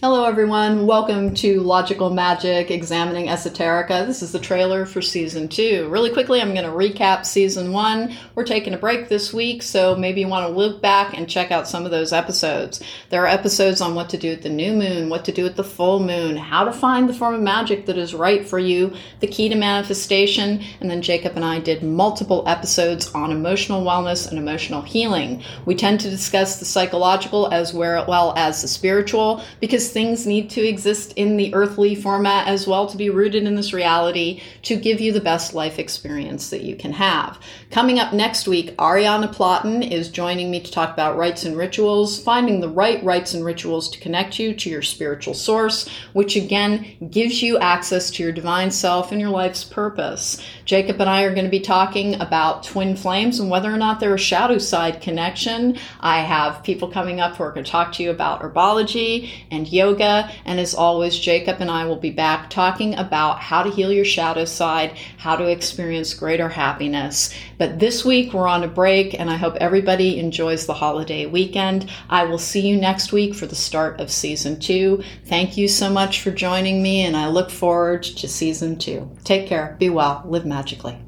Hello, everyone. Welcome to Logical Magic Examining Esoterica. This is the trailer for season two. Really quickly, I'm going to recap season one. We're taking a break this week, so maybe you want to look back and check out some of those episodes. There are episodes on what to do at the new moon, what to do at the full moon, how to find the form of magic that is right for you, the key to manifestation, and then Jacob and I did multiple episodes on emotional wellness and emotional healing. We tend to discuss the psychological as well as the spiritual because things need to exist in the earthly format as well to be rooted in this reality to give you the best life experience that you can have. Coming up next week, Ariana Platten is joining me to talk about rites and rituals, finding the right rites and rituals to connect you to your spiritual source, which again gives you access to your divine self and your life's purpose. Jacob and I are going to be talking about twin flames and whether or not they're a shadow side connection. I have people coming up who are going to talk to you about herbology and yoga. And as always, Jacob and I will be back talking about how to heal your shadow side, how to experience greater happiness. But this week we're on a break, and I hope everybody enjoys the holiday weekend. I will see you next week for the start of season two. Thank you so much for joining me, and I look forward to season two. Take care, be well, live magically.